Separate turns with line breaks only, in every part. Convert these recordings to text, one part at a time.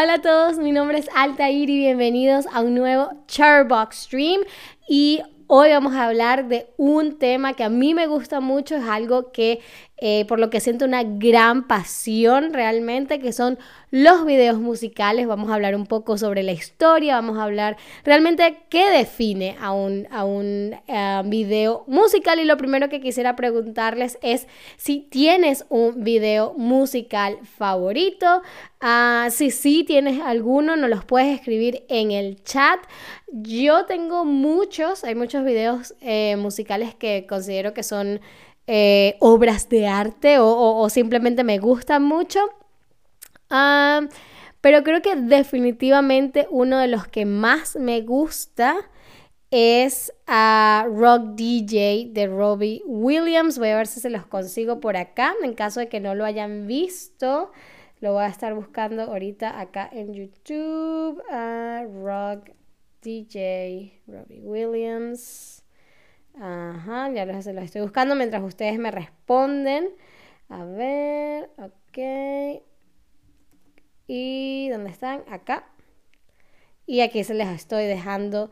Hola a todos, mi nombre es Altair y bienvenidos a un nuevo Charbox Stream. Y hoy vamos a hablar de un tema que a mí me gusta mucho, es algo que eh, por lo que siento una gran pasión realmente, que son los videos musicales. Vamos a hablar un poco sobre la historia, vamos a hablar realmente qué define a un, a un eh, video musical. Y lo primero que quisiera preguntarles es si tienes un video musical favorito. Ah, si sí tienes alguno, nos los puedes escribir en el chat. Yo tengo muchos, hay muchos videos eh, musicales que considero que son eh, obras de arte o, simplemente me gustan mucho. Ah, pero creo que definitivamente uno de los que más me gusta es Rock DJ de Robbie Williams. Voy a ver si se los consigo por acá. En caso de que no lo hayan visto, lo voy a estar buscando ahorita acá en YouTube. a Rock DJ Robbie Williams. Ajá, ya los, los estoy buscando mientras ustedes me responden. A ver, ok. ¿Y dónde están? Acá. Y aquí se les estoy dejando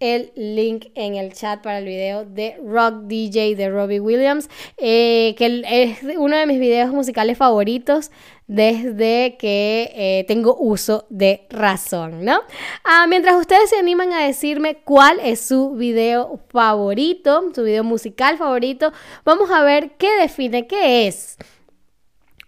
el link en el chat para el video de Rock DJ de Robbie Williams, eh, que es uno de mis videos musicales favoritos desde que eh, tengo uso de razón, ¿no? Ah, mientras ustedes se animan a decirme cuál es su video favorito, su video musical favorito, vamos a ver qué define qué es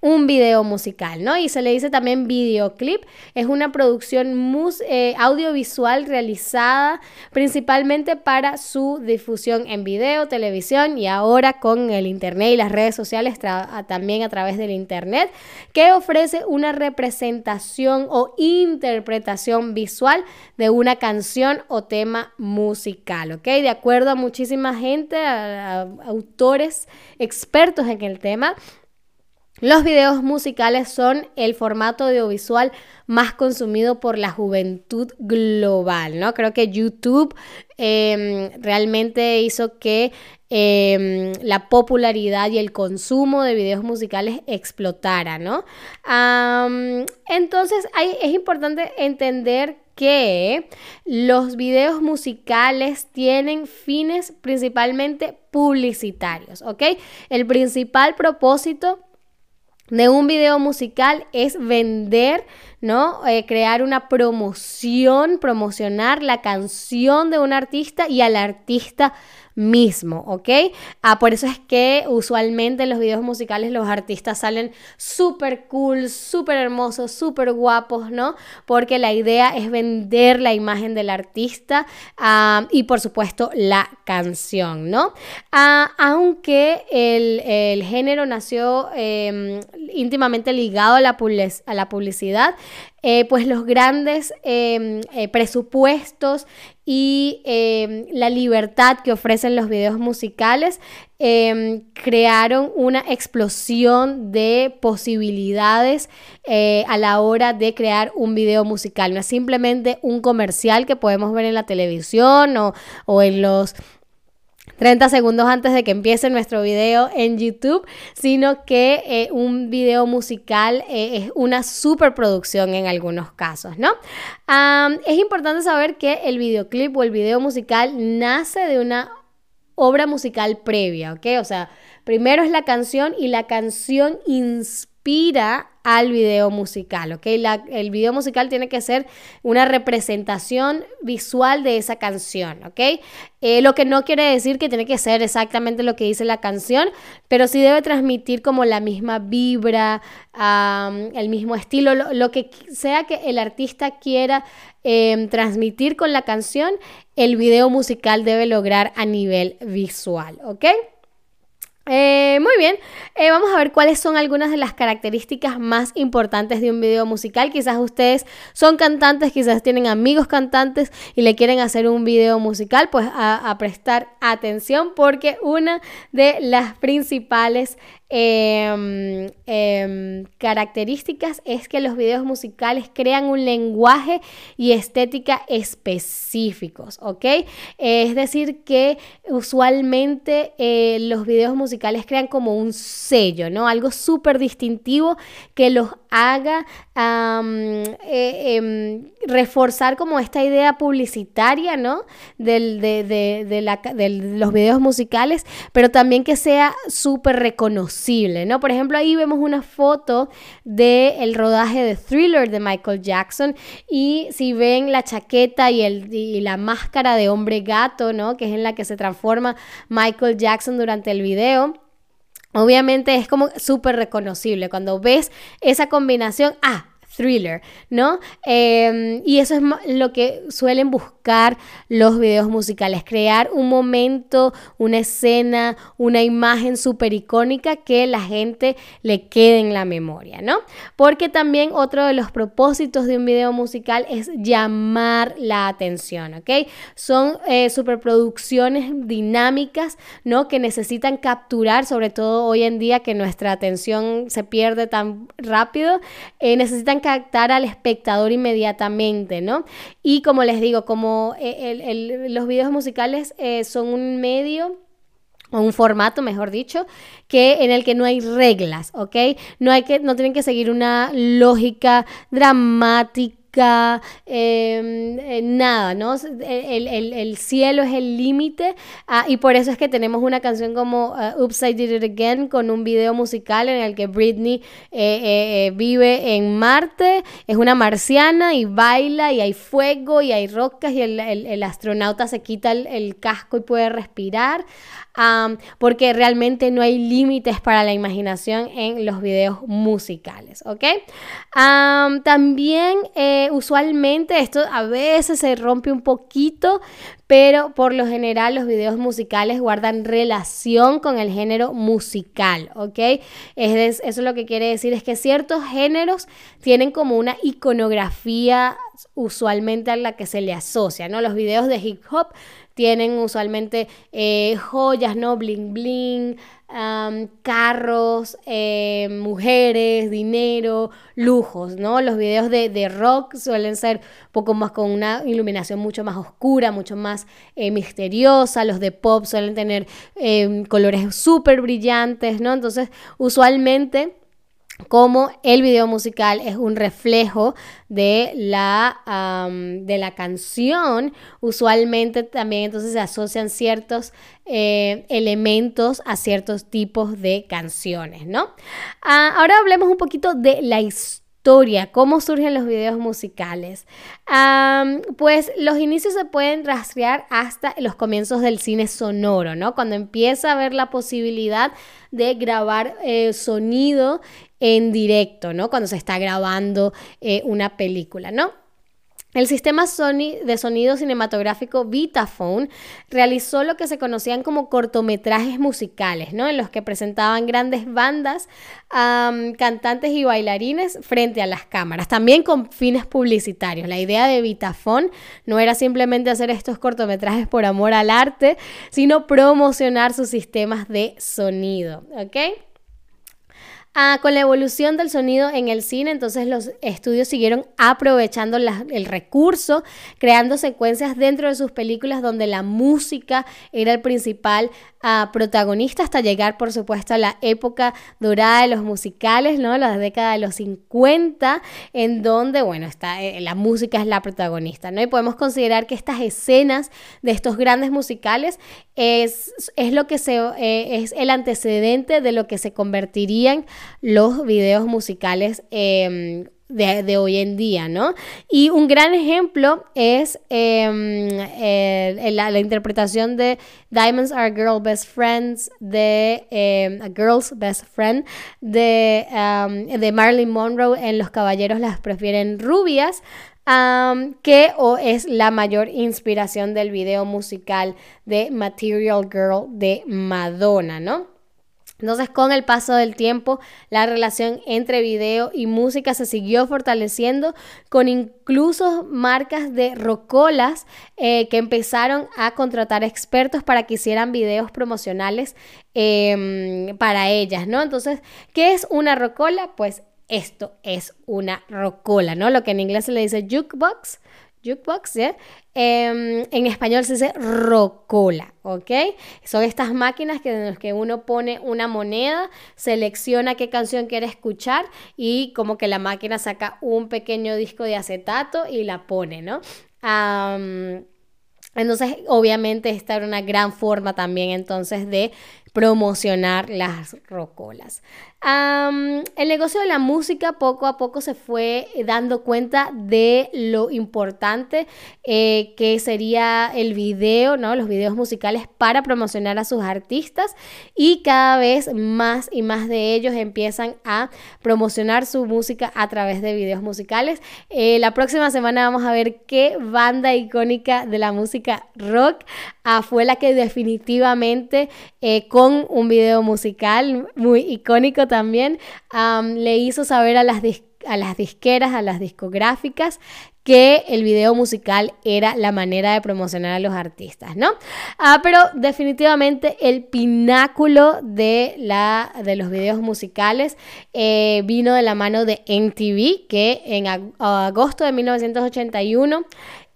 un video musical, ¿no? Y se le dice también videoclip. Es una producción eh, audiovisual realizada principalmente para su difusión en video, televisión y ahora con el internet y las redes sociales también a través del internet, que ofrece una representación o interpretación visual de una canción o tema musical, ¿ok? De acuerdo a muchísima gente, a autores expertos en el tema, los videos musicales son el formato audiovisual más consumido por la juventud global, ¿no? Creo que YouTube em, realmente hizo que em, la popularidad y el consumo de videos musicales explotara, ¿no? entonces es importante entender que los videos musicales tienen fines principalmente publicitarios, ¿ok? El principal propósito de un video musical es vender, ¿no? Eh, crear una promoción, promocionar la canción de un artista y al artista mismo, ¿ok? Ah, por eso es que usualmente en los videos musicales los artistas salen súper cool, súper hermosos, súper guapos, ¿no? Porque la idea es vender la imagen del artista ah, y por supuesto la canción, ¿no? Ah, aunque el, género nació em, íntimamente ligado a la, a la publicidad, eh, pues los grandes em, eh, presupuestos y la libertad que ofrecen los videos musicales crearon una explosión de posibilidades eh, a la hora de crear un video musical. No es simplemente un comercial que podemos ver en la televisión o, o en los 30 segundos antes de que empiece nuestro video en YouTube, sino que eh, un video musical eh, es una superproducción en algunos casos, ¿no? es importante saber que el videoclip o el video musical nace de una obra musical previa, ¿ok? O sea, primero es la canción y la canción inspira al video musical, ¿ok? el video musical tiene que ser una representación visual de esa canción, ¿ok? Eh, lo que no quiere decir que tiene que ser exactamente lo que dice la canción, pero sí debe transmitir como la misma vibra, el mismo estilo, lo, que sea que el artista quiera em, transmitir con la canción, el video musical debe lograr a nivel visual, ¿ok? Eh, muy bien, eh, vamos a ver cuáles son algunas de las características más importantes de un video musical. Quizás ustedes son cantantes, quizás tienen amigos cantantes y le quieren hacer un video musical, pues a prestar atención porque una de las principales Em, em, características es que los videos musicales crean un lenguaje y estética específicos, ¿ok? Es decir, que usualmente eh, los videos musicales crean como un sello, ¿no? Algo súper distintivo que los haga eh, em, reforzar como esta idea publicitaria, ¿no? Del, de, de, la, de, los videos musicales, pero también que sea súper reconocible, ¿no? Por ejemplo, ahí vemos una foto del rodaje de Thriller de Michael Jackson y si ven la chaqueta y, el, y la máscara de hombre gato, ¿no? Que es en la que se transforma Michael Jackson durante el video. Obviamente es como súper reconocible. Cuando ves esa combinación, ah, thriller, ¿no? Em, y eso es lo que suelen buscar los videos musicales, crear un momento, una escena, una imagen súper icónica que la gente le quede en la memoria, ¿no? Porque también otro de los propósitos de un video musical es llamar la atención, ¿ok? Son eh, superproducciones dinámicas, ¿no? Que necesitan capturar, sobre todo hoy en día que nuestra atención se pierde tan rápido, eh, necesitan captar al espectador inmediatamente, ¿no? Y como les digo, como eh, los videos musicales eh, son un medio o un formato, mejor dicho, que en el que no hay reglas, ¿ok? No hay que, no tienen que seguir una lógica dramática Em, eh, nada, ¿no? El, cielo es el límite ah, y por eso es que tenemos una canción como uh, Oops, I Did It Again con un video musical en el que Britney eh, vive en Marte, es una marciana y baila y hay fuego y hay rocas y el, astronauta se quita el, casco y puede respirar porque realmente no hay límites para la imaginación en los videos musicales, ¿ok? también eh, usualmente esto a veces se rompe un poquito, pero por lo general los videos musicales guardan relación con el género musical, ¿ok? Es, eso es lo que quiere decir es que ciertos géneros tienen como una iconografía usualmente a la que se le asocia, ¿no? Los videos de hip hop tienen usualmente eh, joyas, ¿no? Bling bling, carros, eh, mujeres, dinero, lujos, ¿no? Los videos de, rock suelen ser un poco más con una iluminación mucho más oscura, mucho más eh, misteriosa. Los de pop suelen tener colores súper brillantes, ¿no? Entonces, usualmente como el video musical es un reflejo de la, de la canción, usualmente también entonces se asocian ciertos eh, elementos a ciertos tipos de canciones, ¿no? Ah, ahora hablemos un poquito de la historia cómo surgen los videos musicales. pues los inicios se pueden rastrear hasta los comienzos del cine sonoro, ¿no? Cuando empieza a haber la posibilidad de grabar eh, sonido en directo, ¿no? Cuando se está grabando eh, una película, ¿no? El sistema Sony de sonido cinematográfico Vitaphone realizó lo que se conocían como cortometrajes musicales, ¿no? En los que presentaban grandes bandas, cantantes y bailarines frente a las cámaras, también con fines publicitarios. La idea de Vitaphone no era simplemente hacer estos cortometrajes por amor al arte, sino promocionar sus sistemas de sonido, ¿ok? Ah, con la evolución del sonido en el cine, entonces los estudios siguieron aprovechando el recurso, creando secuencias dentro de sus películas donde la música era el principal ah, protagonista hasta llegar, por supuesto, a la época dorada de los musicales, ¿no? La década de los 50, en donde, bueno, está, eh, la música es la protagonista, ¿no? Y podemos considerar que estas escenas de estos grandes musicales es, es lo que se, eh, es el antecedente de lo que se convertirían los videos musicales em, de, hoy en día, ¿no? Y un gran ejemplo es em, la, interpretación de Diamonds Are Girl Best Friends, de em, A Girl's Best Friend, de, de Marilyn Monroe en Los Caballeros las prefieren rubias, que o es la mayor inspiración del video musical de Material Girl de Madonna, ¿no? Entonces, con el paso del tiempo, la relación entre video y música se siguió fortaleciendo con incluso marcas de rocolas eh, que empezaron a contratar expertos para que hicieran videos promocionales em, para ellas, ¿no? Entonces, ¿qué es una rocola? Pues esto es una rocola, ¿no? Lo que en inglés se le dice jukebox jukebox, ¿eh? en español se dice rocola, ¿ok? Son estas máquinas que, en las que uno pone una moneda, selecciona qué canción quiere escuchar y como que la máquina saca un pequeño disco de acetato y la pone, ¿no? entonces, obviamente, esta era una gran forma también entonces de promocionar las rocolas el negocio de la música poco a poco se fue dando cuenta de lo importante eh, que sería el video, ¿no? Los videos musicales para promocionar a sus artistas y cada vez más y más de ellos empiezan a promocionar su música a través de videos musicales. Eh, la próxima semana vamos a ver qué banda icónica de la música rock ah, fue la que definitivamente eh, con un video musical muy icónico también le hizo saber a las, a las disqueras, a las discográficas, que el video musical era la manera de promocionar a los artistas, ¿no? Ah, pero definitivamente el pináculo de, la, de los videos musicales eh, vino de la mano de MTV, que en agosto de 1981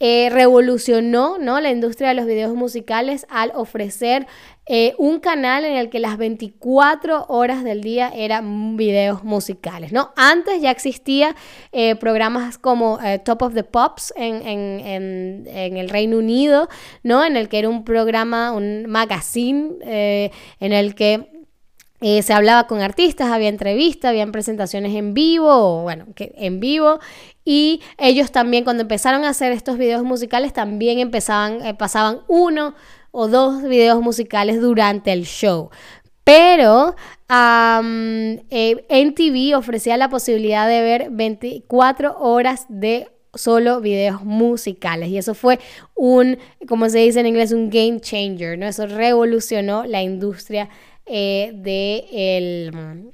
eh, revolucionó ¿no? la industria de los videos musicales al ofrecer eh, un canal en el que las 24 horas del día eran videos musicales, ¿no? Antes ya existía eh, programas como Top of the Pops en, el Reino Unido, ¿no? En el que era un programa, un magazine en el que se hablaba con artistas, había entrevistas, habían presentaciones en vivo, bueno, que en vivo, y ellos también, cuando empezaron a hacer estos videos musicales, también empezaban, eh, pasaban uno o dos videos musicales durante el show. Pero eh, en TV ofrecía la posibilidad de ver 24 horas de solo videos musicales. Y eso fue un, como se dice en inglés, un game changer, ¿no? Eso revolucionó la industria eh, de el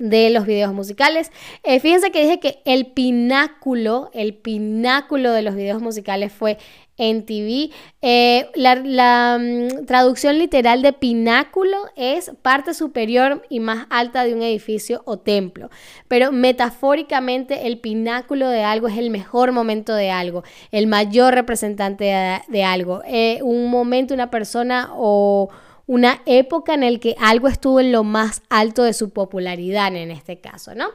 de los videos musicales. Eh, fíjense que dije que el pináculo, el pináculo de los videos musicales fue en TV. Eh, la, mm, traducción literal de pináculo es parte superior y más alta de un edificio o templo. Pero metafóricamente el pináculo de algo es el mejor momento de algo, el mayor representante de, algo. Eh, un momento, una persona o una época en el que algo estuvo en lo más alto de su popularidad en este caso, ¿no?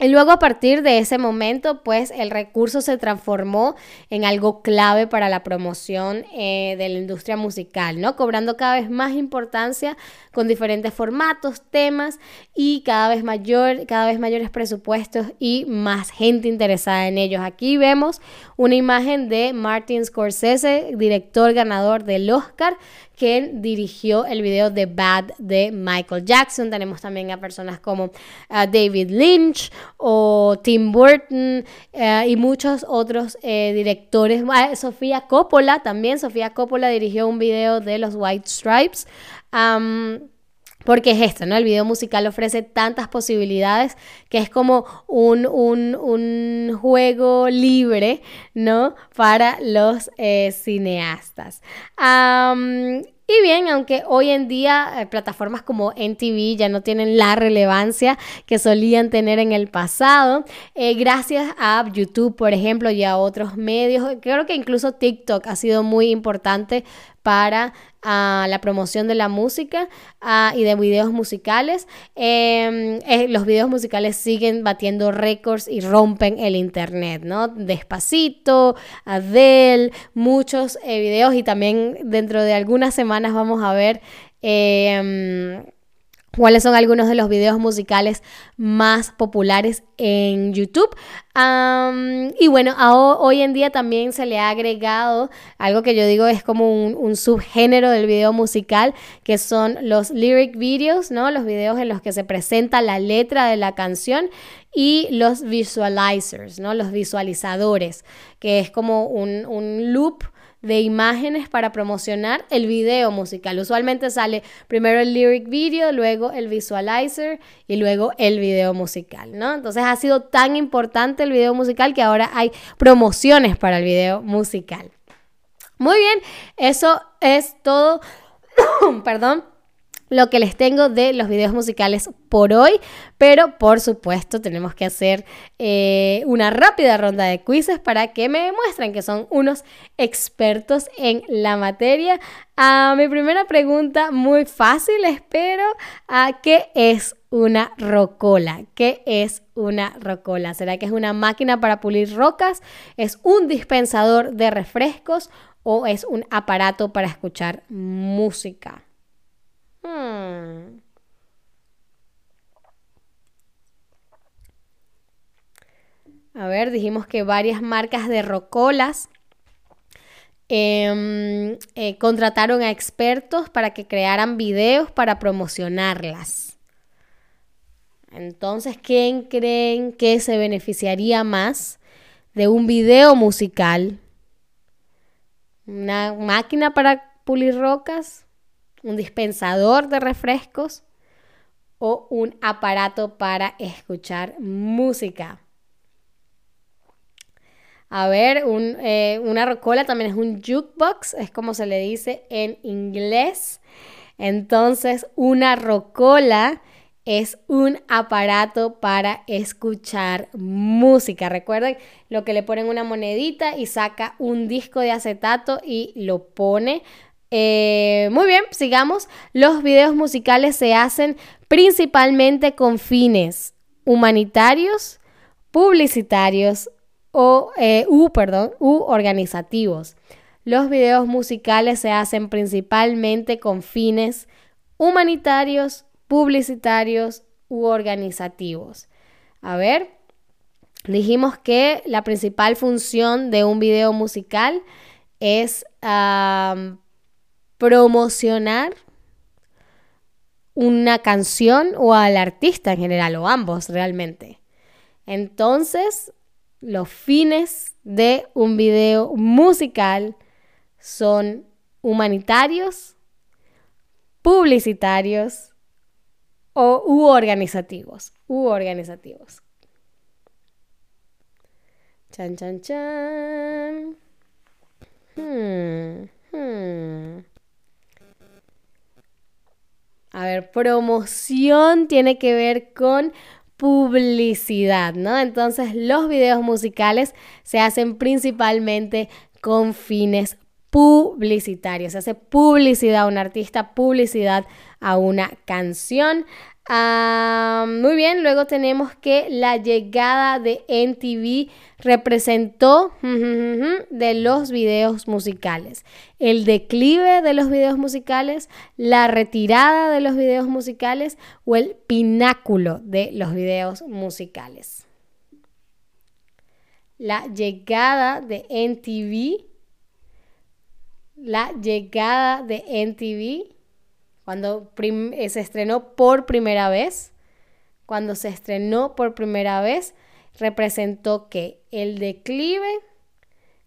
Y luego a partir de ese momento, pues el recurso se transformó en algo clave para la promoción eh, de la industria musical, ¿no? Cobrando cada vez más importancia con diferentes formatos, temas y cada vez mayor, cada vez mayores presupuestos y más gente interesada en ellos. Aquí vemos una imagen de Martin Scorsese, director ganador del Oscar, quien dirigió el video de Bad de Michael Jackson. Tenemos también a personas como uh, David Lynch o Tim Burton uh, y muchos otros eh, directores. Ah, Sofía Coppola también. Sofía Coppola dirigió un video de los White Stripes. Porque es esto, ¿no? El video musical ofrece tantas posibilidades que es como un, juego libre, ¿no? Para los eh, cineastas. Y bien, aunque hoy en día eh, plataformas como NTV ya no tienen la relevancia que solían tener en el pasado, eh, gracias a YouTube, por ejemplo, y a otros medios, creo que incluso TikTok ha sido muy importante para ah, la promoción de la música ah, y de videos musicales. Em, eh, los videos musicales siguen batiendo récords y rompen el internet, ¿no? Despacito, Adele, muchos eh, videos y también dentro de algunas semanas vamos a ver... Em, cuáles son algunos de los videos musicales más populares en YouTube. y bueno, hoy en día también se le ha agregado algo que yo digo es como un, subgénero del video musical, que son los lyric videos, ¿no? Los videos en los que se presenta la letra de la canción y los visualizers, ¿no? Los visualizadores, que es como un, un loop de imágenes para promocionar el video musical. Usualmente sale primero el lyric video, luego el visualizer y luego el video musical, ¿no? Entonces ha sido tan importante el video musical que ahora hay promociones para el video musical. Muy bien, eso es todo. Perdón lo que les tengo de los videos musicales por hoy, pero por supuesto tenemos que hacer eh, una rápida ronda de quizzes para que me demuestren que son unos expertos en la materia. A mi primera pregunta, muy fácil, espero, ¿a qué es una rocola? ¿Qué es una rocola? ¿Será que es una máquina para pulir rocas? ¿Es un dispensador de refrescos? ¿O es un aparato para escuchar música? Hmm. A ver, dijimos que varias marcas de rocolas em, eh, contrataron a expertos para que crearan videos para promocionarlas. Entonces, ¿quién creen que se beneficiaría más de un video musical? ¿Una máquina para pulir rocas? Un dispensador de refrescos o un aparato para escuchar música. A ver, eh, una rocola también es un jukebox, es como se le dice en inglés. Entonces, una rocola es un aparato para escuchar música. Recuerden lo que le ponen una monedita y saca un disco de acetato y lo pone eh, muy bien, sigamos. Los videos musicales se hacen principalmente con fines humanitarios, publicitarios o, eh, u, perdón, u organizativos. Los videos musicales se hacen principalmente con fines humanitarios, publicitarios u organizativos. A ver, dijimos que la principal función de un video musical es promocionar una canción o al artista en general, o ambos realmente. Entonces, los fines de un video musical son humanitarios, publicitarios o u organizativos. U organizativos. Chan, chan, chan. Hmm, hmm. A ver, promoción tiene que ver con publicidad, ¿no? Entonces los videos musicales se hacen principalmente con fines publicitarios. Se hace publicidad a un artista, publicidad a una canción. Ah, muy bien, luego tenemos que la llegada de NTV representó de los videos musicales, el declive de los videos musicales, la retirada de los videos musicales o el pináculo de los videos musicales. La llegada de NTV, la llegada de NTV cuando eh, se estrenó por primera vez, cuando se estrenó por primera vez, representó que el declive,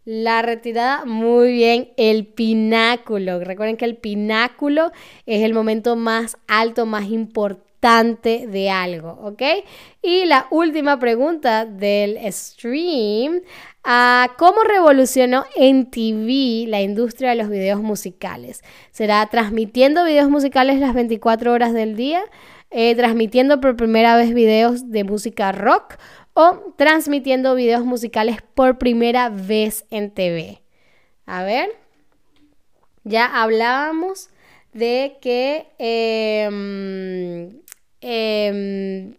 la retirada, muy bien, el pináculo. Recuerden que el pináculo es el momento más alto, más importante de algo, ¿ok? Y la última pregunta del stream cómo revolucionó en TV la industria de los videos musicales. ¿Será transmitiendo videos musicales las 24 horas del día? Eh, ¿Transmitiendo por primera vez videos de música rock? ¿O transmitiendo videos musicales por primera vez en TV? A ver, ya hablábamos de que... Em, em,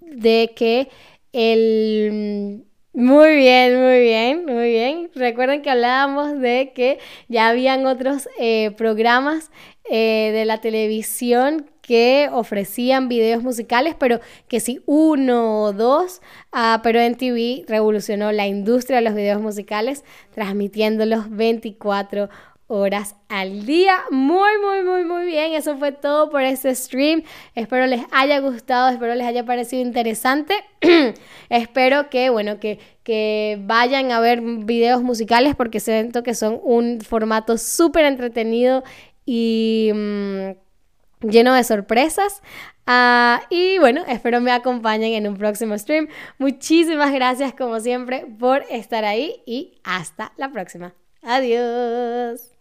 de que el muy bien, muy bien, muy bien. Recuerden que hablábamos de que ya habían otros eh, programas eh, de la televisión que ofrecían videos musicales, pero que sí uno o dos, uh, pero TV revolucionó la industria de los videos musicales, transmitiéndolos 24 horas al día. Muy, muy, muy, muy bien. Eso fue todo por este stream. Espero les haya gustado, espero les haya parecido interesante. espero que, bueno, que, que vayan a ver videos musicales porque siento que son un formato súper entretenido y mm, lleno de sorpresas. Ah, y bueno, espero me acompañen en un próximo stream. Muchísimas gracias como siempre por estar ahí y hasta la próxima. Adiós.